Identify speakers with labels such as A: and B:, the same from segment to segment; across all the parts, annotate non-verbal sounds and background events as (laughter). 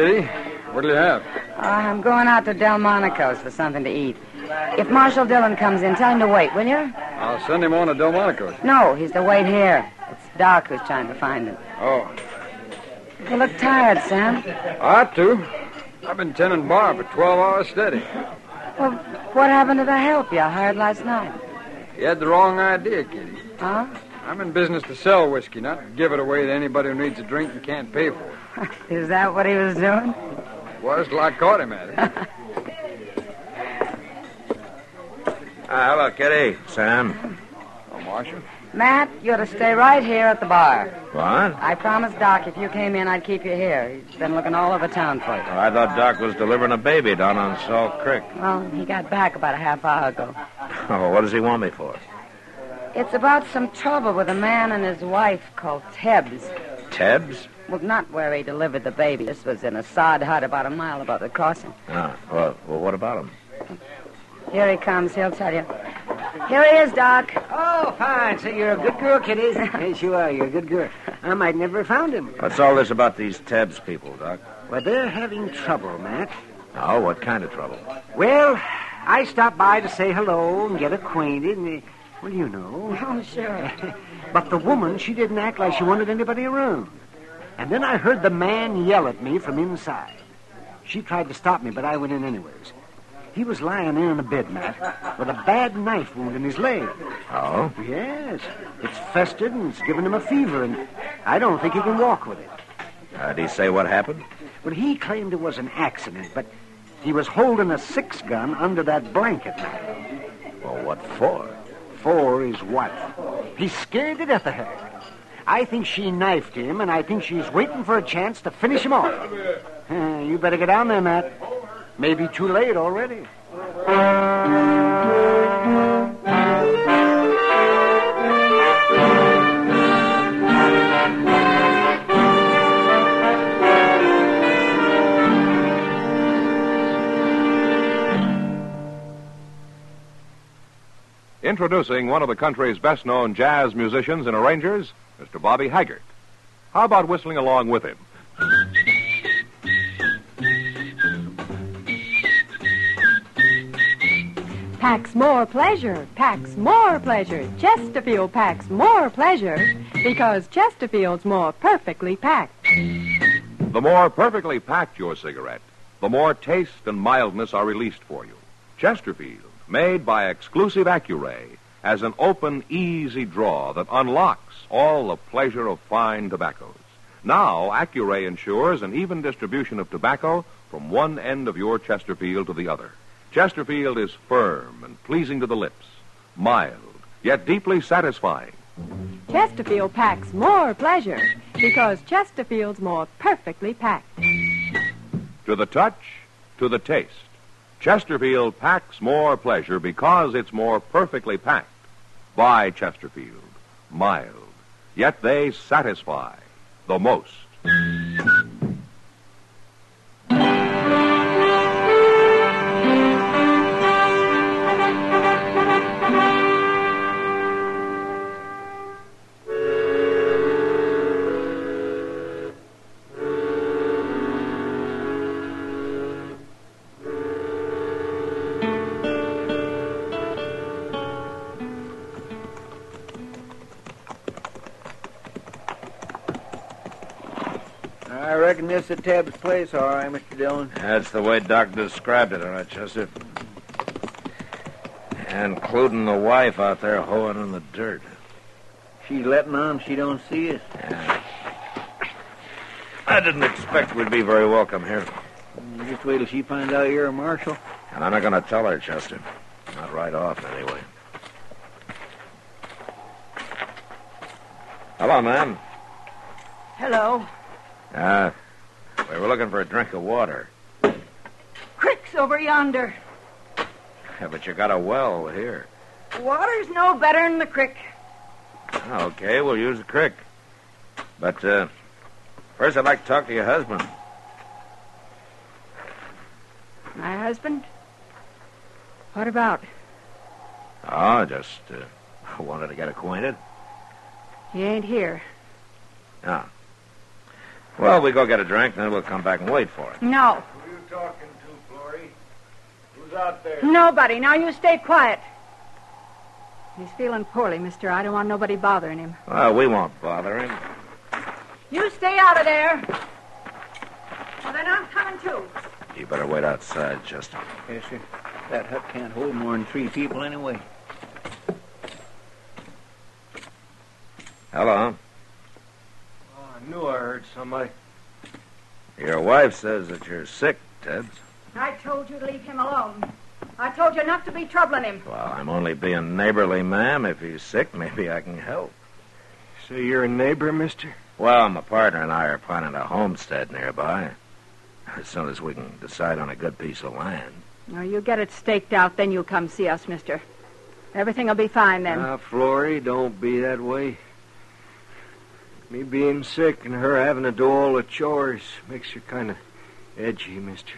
A: Kitty, what'll you have?
B: uh, I'm going out to Delmonico's for something to eat. If Marshal Dillon comes in, tell him to wait, will you?
A: I'll send him on to Delmonico's.
B: No, he's to wait here. It's Doc who's trying to find him.
A: Oh,
B: You look tired, Sam.
A: I ought to. I've been tending bar for 12 hours steady.
B: Well, what happened to the help you hired last night?
A: You had the wrong idea, Kitty.
B: Huh?
A: I'm in business to sell whiskey, not to give it away to anybody who needs a drink and can't pay for it.
B: Is that what he was doing?
A: Was till I caught him at it.
C: Ah, hello, Kitty. Sam.
A: Oh, Marshal.
B: Matt, you're to stay right here at the bar.
C: What?
B: I promised Doc if you came in, I'd keep you here. He's been looking all over town for you.
C: Oh, I thought Doc was delivering a baby down on Salt Creek.
B: Well, he got back about a half hour ago.
C: Oh, what does he want me for?
B: It's about some trouble with a man and his wife called Tebbs.
C: Tebbs?
B: Well, not where he delivered the baby. This was in a sod hut about a mile above the crossing.
C: Ah, well, well, what about him?
B: Here he comes. He'll tell you. Here he is, Doc.
D: Oh, fine. So you're a good girl, Kitty. (laughs) yes, you are. You're a good girl. I might never have found him.
C: What's all this about these Tebbs people, Doc?
D: Well, they're having trouble, Matt.
C: Oh, what kind of trouble?
D: Well, I stopped by to say hello and get acquainted. And, uh, well, you know.
B: Oh, sure. (laughs)
D: But the woman, she didn't act like she wanted anybody around. And then I heard the man yell at me from inside. She tried to stop me, but I went in anyways. He was lying there in a bed, Matt, with a bad knife wound in his leg.
C: Oh?
D: Yes, it's festered and it's given him a fever, and I don't think he can walk with it.
C: Uh, did he say what happened?
D: Well, he claimed it was an accident, but he was holding a six gun under that blanket, Matt.
C: Well, what for?
D: For his wife. He's scared to death of her. I think she knifed him, and I think she's waiting for a chance to finish him off. (laughs) You better get down there, Matt. Maybe too late already.
E: Introducing one of the country's best known jazz musicians and arrangers, Mr. Bobby Haggart. How about whistling along with him?
F: Packs more pleasure, packs more pleasure. Chesterfield packs more pleasure because Chesterfield's more perfectly packed.
E: The more perfectly packed your cigarette, the more taste and mildness are released for you. Chesterfield, made by exclusive Accuray, has an open, easy draw that unlocks all the pleasure of fine tobaccos. Now, Accuray ensures an even distribution of tobacco from one end of your Chesterfield to the other. Chesterfield is firm and pleasing to the lips, mild, yet deeply satisfying.
F: Chesterfield packs more pleasure because Chesterfield's more perfectly packed.
E: To the touch, to the taste. Chesterfield packs more pleasure because it's more perfectly packed. By Chesterfield. Mild. Yet they satisfy the most.
G: Reckon this is Tebbs' place, all right, Mr. Dillon.
C: That's the way Doc described it, all right, Chester. Including the wife out there hoeing in the dirt.
G: She's letting on she don't see us.
C: Yeah. I didn't expect we'd be very welcome here.
G: Just wait till she finds out you're a marshal.
C: And I'm not going to tell her, Chester. Not right off, anyway. Hello, ma'am.
H: Hello.
C: Uh, we were looking for a drink of water.
H: Crick's over yonder.
C: Yeah, but you got a well here.
H: Water's no better than the crick.
C: Okay, we'll use the crick. But, uh, first I'd like to talk to your husband.
F: My husband? What about?
C: Oh, just, uh, (laughs) wanted to get acquainted.
F: He ain't here.
C: Ah. Well, we go get a drink, then we'll come back and wait for it.
F: No.
G: Who are you talking to, Flory? Who's out there?
F: Nobody. Now you stay quiet. He's feeling poorly, mister. I don't want nobody bothering him.
C: Well, we won't bother him.
H: You stay out of there. Well, then I'm coming too.
C: You better wait outside, Chester.
G: Yes, sir. That hut can't hold more than three people anyway.
C: Hello.
A: I knew I heard somebody.
C: Your wife says that you're sick, Ted.
H: I told you to leave him alone. I told you not to be troubling him.
C: Well, I'm only being neighborly, ma'am. If he's sick, (laughs) maybe I can help.
A: So you're a neighbor, mister?
C: Well, my partner and I are planning a homestead nearby. As soon as we can decide on a good piece of land.
F: Now you get it staked out, then you come see us, mister. Everything'll be fine then.
A: Ah, Flory, don't be that way. Me being sick and her having to do all the chores makes her kind of edgy, mister.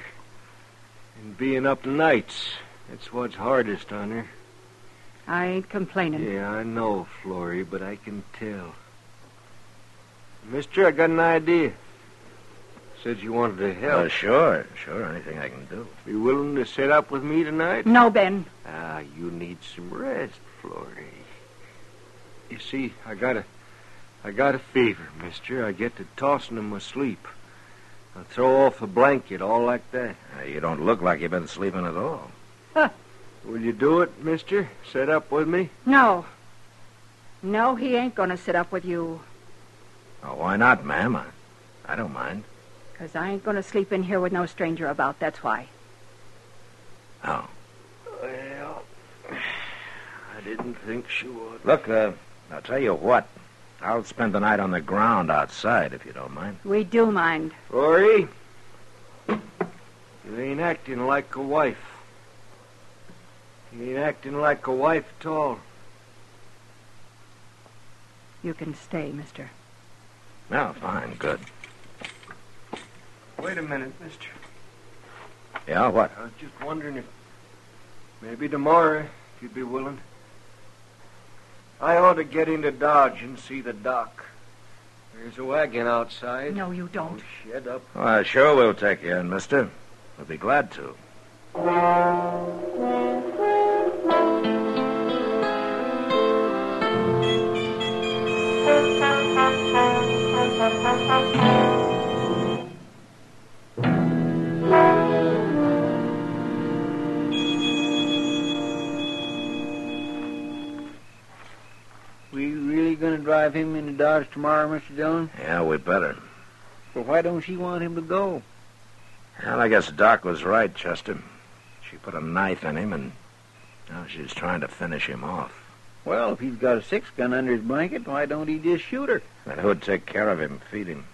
A: And being up nights, that's what's hardest on her.
F: I ain't complaining.
A: Yeah, I know, Flory, but I can tell. Mister, I got an idea. Said you wanted to help.
C: Oh, sure, sure. Anything I can do.
A: Be willing to sit up with me tonight?
F: No, Ben.
A: Ah, you need some rest, Flory. You see, I got a, I got a fever, mister. I get to tossing in my sleep. I throw off a blanket, all like that.
C: Uh, you don't look like you've been sleeping at all. Huh.
A: Will you do it, mister? Sit up with me?
F: No. No, he ain't gonna sit up with you.
C: Oh, why not, ma'am? I, I don't mind.
F: 'Cause I ain't gonna sleep in here with no stranger about, that's why.
C: Oh.
A: Well, (sighs) I didn't think she would.
C: Look, uh, I'll tell you what. I'll spend the night on the ground outside, if you don't mind.
F: We do mind.
A: Flory, you ain't acting like a wife. You ain't acting like a wife at all.
F: You can stay, mister.
C: No, fine, good.
A: Wait a minute, mister.
C: Yeah, what?
A: I was just wondering if maybe tomorrow, if you'd be willing. I ought to get into Dodge and see the doc. There's a wagon outside.
F: No, you don't.
A: Oh, shut up.
C: Well, sure we'll take you in, mister. We'll be glad to. (laughs)
G: Really gonna drive him into Dodge tomorrow, Mr. Dillon?
C: Yeah, we better.
G: Well, why don't she want him to go?
C: Well, I guess Doc was right, Chester. She put a knife in him, and now she's trying to finish him off.
G: Well, if he's got a six gun under his blanket, why don't he just shoot her?
C: Then who'd take care of him, feed him?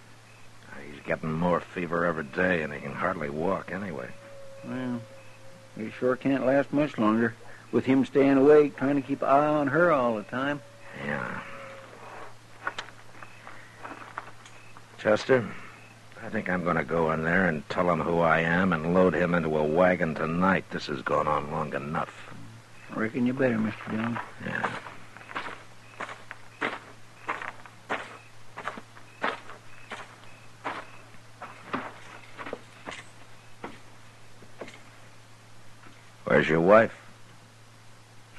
C: Uh, he's getting more fever every day, and he can hardly walk anyway.
G: Well, he sure can't last much longer. With him staying awake, trying to keep an eye on her all the time.
C: Yeah. Chester, I think I'm going to go in there and tell him who I am and load him into a wagon tonight. This has gone on long enough.
G: I reckon you better, Mr. Dillon.
C: Yeah. Where's your wife?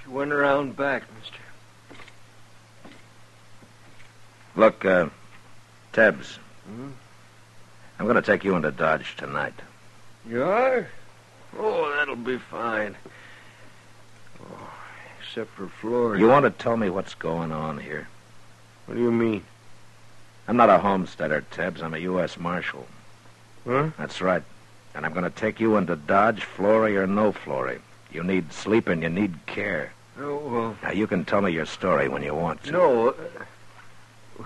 A: She went around back, mister.
C: Look, uh, Tebbs.
A: Hmm?
C: I'm going to take you into Dodge tonight.
A: You are? Oh, that'll be fine. Oh, except for Florida.
C: You want to tell me what's going on here?
A: What do you mean?
C: I'm not a homesteader, Tebbs. I'm a U.S. Marshal.
A: Huh?
C: That's right. And I'm going to take you into Dodge, Flory or no Flory. You need sleep and you need care.
A: Oh, well,
C: Now, you can tell me your story when you want to.
A: no. Uh,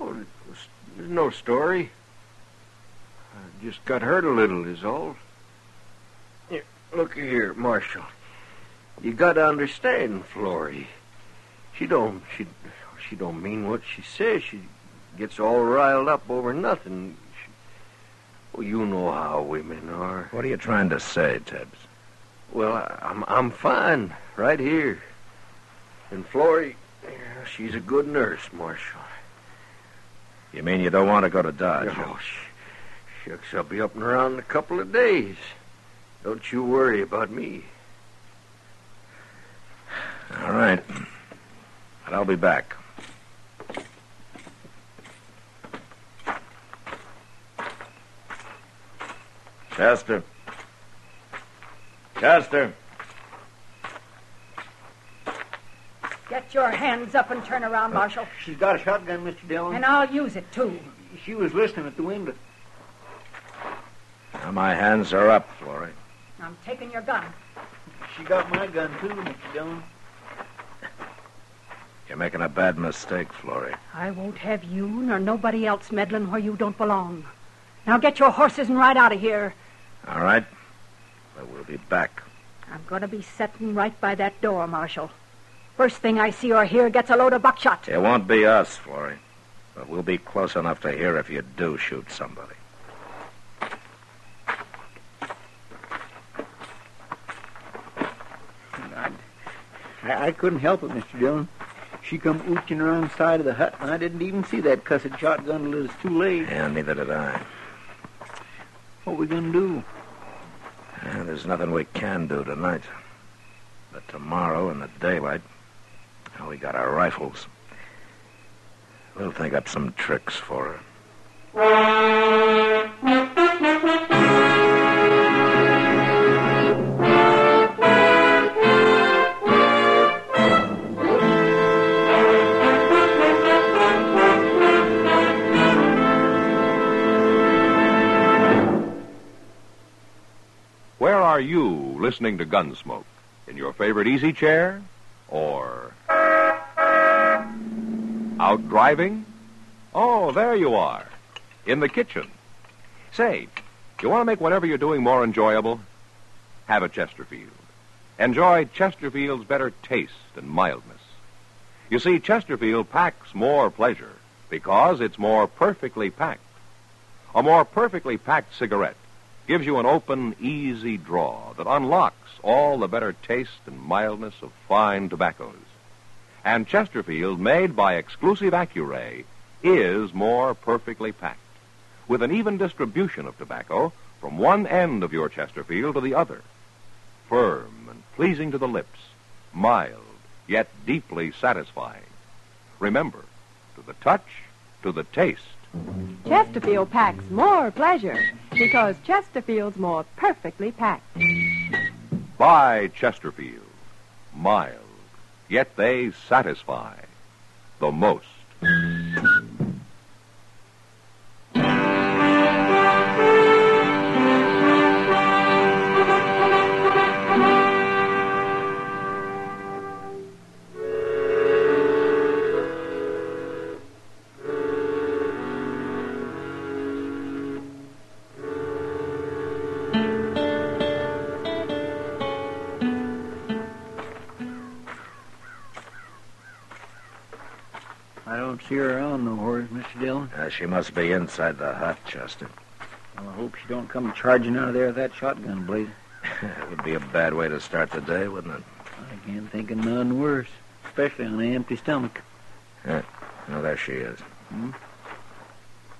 A: oh, there's no story. I just got hurt a little, is all. Here, look here, Marshal. You got to understand, Flory. She don't. She she don't mean what she says. She gets all riled up over nothing. She, well, you know how women are.
C: What are you trying to say, Tebbs?
A: Well, I, I'm I'm fine right here. And Flory, yeah, she's a good nurse, Marshal.
C: You mean you don't want to go to Dodge?
A: Oh, sh- shucks, I'll be up and around in a couple of days. Don't you worry about me.
C: All right. But I'll be back. Chester. Chester.
H: Get your hands up and turn around, oh, Marshal.
G: She's got a shotgun, Mr. Dillon.
H: And I'll use it, too.
G: She was listening at the window.
C: Now my hands are up, Flory.
H: I'm taking your gun.
G: She got my gun, too, Mr. Dillon.
C: You're making a bad mistake, Flory.
H: I won't have you nor nobody else meddling where you don't belong. Now get your horses and ride out of here.
C: All right? But we'll be back.
H: I'm going to be setting right by that door, Marshal. First thing I see or hear gets a load of buckshot.
C: It won't be us, Flory. But we'll be close enough to hear if you do shoot somebody.
G: I, I, I couldn't help it, Mr. Dillon. She come ooching around the side of the hut, and I didn't even see that cussed shotgun until it was too late.
C: Yeah, neither did I.
G: What we gonna do?
C: Yeah, there's nothing we can do tonight. But tomorrow in the daylight, we got our rifles. We'll think up some tricks for her.
E: Where are you listening to Gunsmoke? In your favorite easy chair? Or out driving? Oh, there you are. In the kitchen. Say, you want to make whatever you're doing more enjoyable? Have a Chesterfield. Enjoy Chesterfield's better taste and mildness. You see, Chesterfield packs more pleasure because it's more perfectly packed. A more perfectly packed cigarette gives you an open, easy draw that unlocks all the better taste and mildness of fine tobaccos. And Chesterfield, made by exclusive Accuray, is more perfectly packed, with an even distribution of tobacco from one end of your Chesterfield to the other. Firm and pleasing to the lips, mild, yet deeply satisfying. Remember, to the touch, to the taste,
F: Chesterfield packs more pleasure because Chesterfield's more perfectly packed.
E: Buy Chesterfield. Mild, yet they satisfy the most.
C: She must be inside the hut, Chester.
G: Well, I hope she don't come charging out of there with that shotgun blazing. (laughs)
C: it would be a bad way to start the day, wouldn't it?
G: I can't think of none worse, especially on an empty stomach.
C: Oh, there she is.
G: Hmm?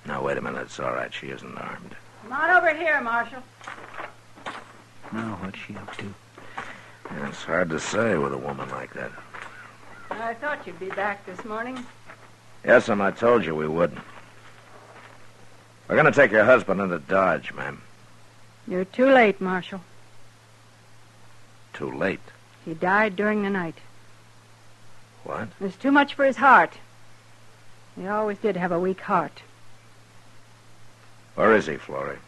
C: Now, wait a minute. It's all right. She isn't armed.
H: Come on over here, Marshal.
G: Now, what's she up to?
C: Yeah, It's hard to say with a woman like that.
H: I thought you'd be back this morning.
C: Yes, and I told you we would. We're going to take your husband into Dodge, ma'am.
H: You're too late, Marshal.
C: Too late.
H: He died during the night.
C: What?
H: It was too much for his heart. He always did have a weak heart.
C: Where is he, Florrie?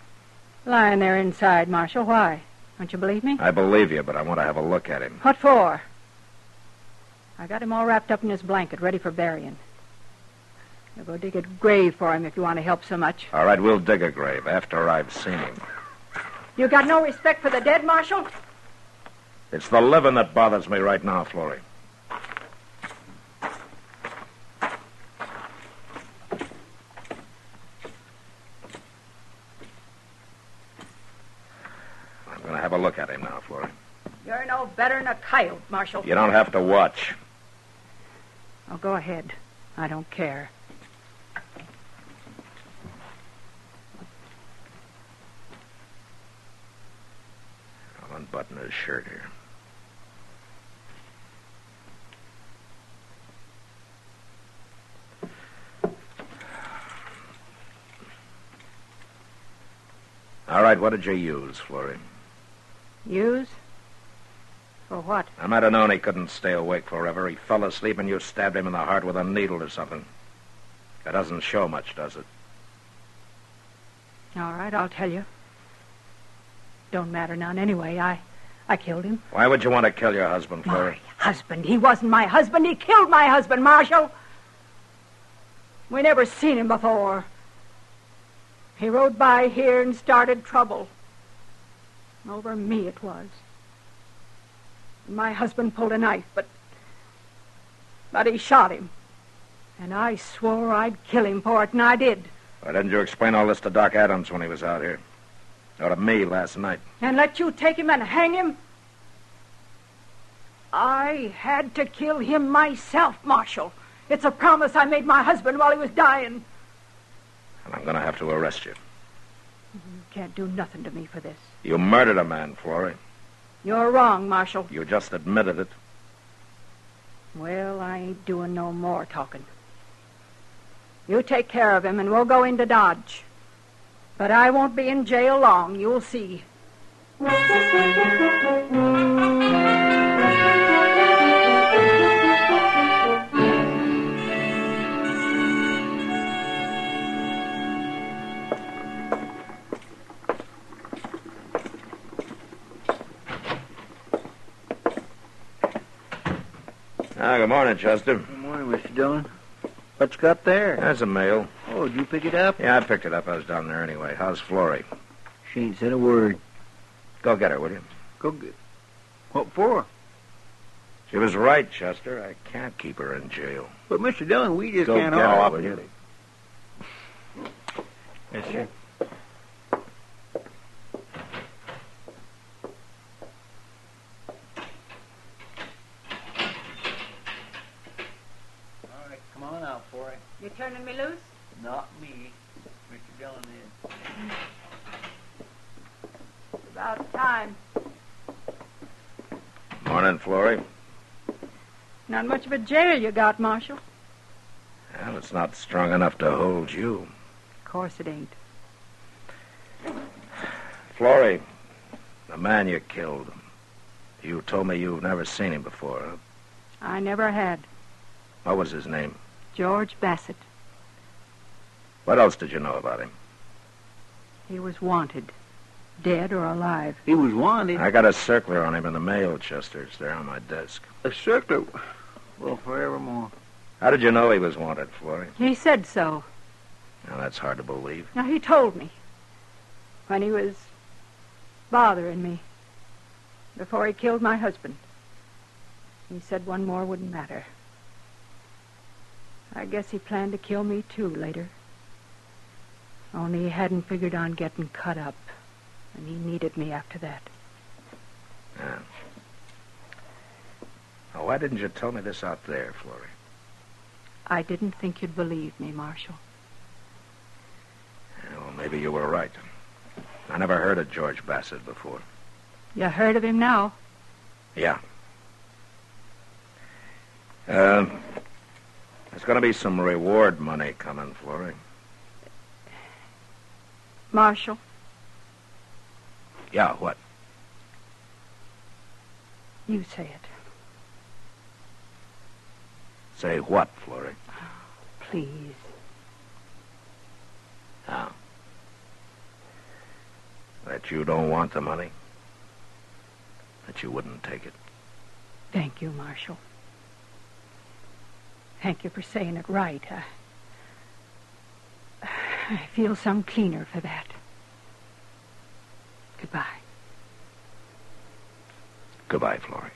H: Lying there inside, Marshal. Why? Don't you believe me?
C: I believe you, but I want to have a look at him.
H: What for? I got him all wrapped up in his blanket, ready for burying. I'll go dig a grave for him if you want to help so much.
C: All right, we'll dig a grave after I've seen him.
H: You got no respect for the dead, Marshal?
C: It's the living that bothers me right now, Florrie. I'm going to have a look at him now, Florrie.
H: You're no better than a coyote, Marshal.
C: You don't have to watch.
H: Oh, go ahead. I don't care.
C: I'll his shirt here. All right, what did you use, Florrie?
H: Use? For what?
C: I might have known he couldn't stay awake forever. He fell asleep and you stabbed him in the heart with a needle or something. That doesn't show much, does it?
H: All right, I'll tell you. Don't matter none anyway. I I killed him.
C: Why would you want to kill your husband, Florrie?
H: My husband. He wasn't my husband. He killed my husband, Marshal. We never seen him before. He rode by here and started trouble. Over me it was. My husband pulled a knife, but but he shot him. And I swore I'd kill him for it, and I did.
C: Why didn't you explain all this to Doc Adams when he was out here? Or to me last night?
H: And let you take him and hang him? I had to kill him myself, Marshal. It's a promise I made my husband while he was dying.
C: And I'm going to have to arrest you.
H: You can't do nothing to me for this.
C: You murdered a man, Florrie.
H: You're wrong, Marshal.
C: You just admitted it.
H: Well, I ain't doing no more talking. You take care of him, and we'll go into Dodge. But I won't be in jail long, you'll see.
C: Ah, good morning, Chester.
G: Good morning, Mr. Dillon. What you got there?
C: That's a mail.
G: Oh, did you pick it up?
C: Yeah, I picked it up. I was down there anyway. How's Florrie?
G: She ain't said a word.
C: Go get her, will you?
G: Go get. What for?
C: She was right, Chester. I can't keep her in jail.
G: But, Mr. Dillon, we just
C: Go
G: can't
C: get
G: haul
C: her, will you?
G: Yes, sir. All right, come on out for it.
H: You turning me loose?
G: Not me. Mr. Dillon is.
H: About time.
C: Morning, Florrie.
H: Not much of a jail you got, Marshal.
C: Well, it's not strong enough to hold you.
H: Of course it ain't.
C: Florrie, the man you killed. You told me you've never seen him before. Huh?
H: I never had.
C: What was his name?
H: George Bassett.
C: What else did you know about him?
H: He was wanted. Dead or alive.
G: He was wanted.
C: I got a circular on him in the mail, Chester. It's there on my desk.
G: A circular. Well, forevermore.
C: How did you know he was wanted, Florrie?
H: He said so.
C: Now, that's hard to believe.
H: Now, he told me. When he was bothering me. Before he killed my husband. He said one more wouldn't matter. I guess he planned to kill me too later. Only he hadn't figured on getting cut up, and he needed me after that.
C: Yeah. Now, why didn't you tell me this out there, Florrie?
H: I didn't think you'd believe me, Marshal.
C: Well, maybe you were right. I never heard of George Bassett before.
H: You heard of him now?
C: Yeah. Uh, there's going to be some reward money coming, Florrie.
H: Marshal,
C: Yeah, what?
H: you say it,
C: Say what, Florrie?
H: please.
C: Now. That you don't want the money? That you wouldn't take it?
H: Thank you, Marshal. Thank you for saying it right. I, I feel some cleaner for that. Goodbye.
C: Goodbye, Florrie.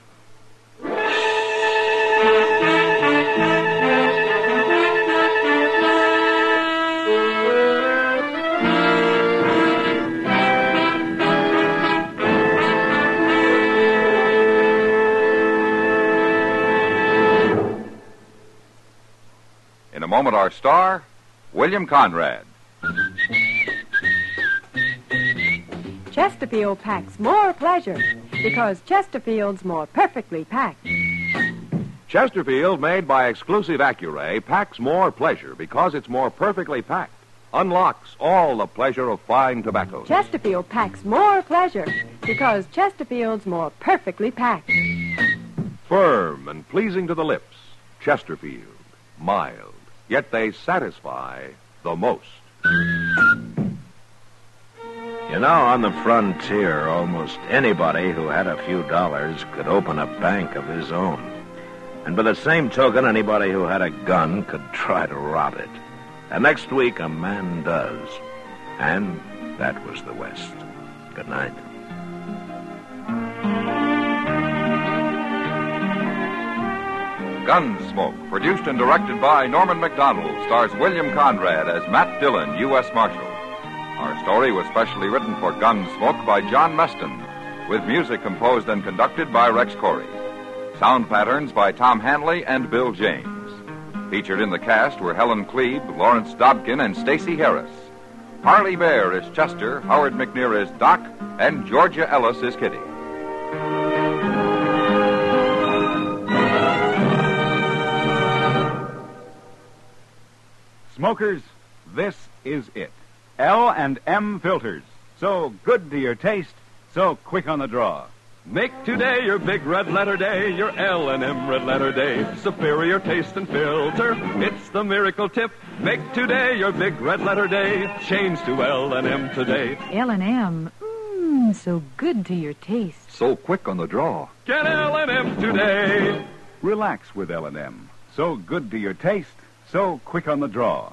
I: In a moment, our star, William Conrad.
F: Chesterfield packs more pleasure because Chesterfield's more perfectly packed.
E: Chesterfield, made by exclusive Accuray, packs more pleasure because it's more perfectly packed. Unlocks all the pleasure of fine tobacco.
F: Chesterfield packs more pleasure because Chesterfield's more perfectly packed.
E: Firm and pleasing to the lips. Chesterfield. Mild. Yet they satisfy the most.
C: You know, on the frontier, almost anybody who had a few dollars could open a bank of his own. And by the same token, anybody who had a gun could try to rob it. And next week, a man does. And that was the West. Good night.
I: Gunsmoke, produced and directed by Norman Macdonnell, stars William Conrad as Matt Dillon, U.S. Marshal. Our story was specially written for Gunsmoke by John Meston, with music composed and conducted by Rex Koury. Sound patterns by Tom Hanley and Bill James. Featured in the cast were Helen Kleeb, Lawrence Dobkin, and Stacy Harris. Parley Baer is Chester, Howard McNear is Doc, and Georgia Ellis is Kitty.
J: Smokers, this is it. L and M filters. So good to your taste, so quick on the draw.
K: Make today your big red letter day, your L and M red letter day. Superior taste and filter, it's the miracle tip. Make today your big red letter day. Change to L and M today.
L: L and M, mmm, so good to your taste.
I: So quick on the draw.
K: Get L and M today.
J: Relax with L&M. So good to your taste, so quick on the draw.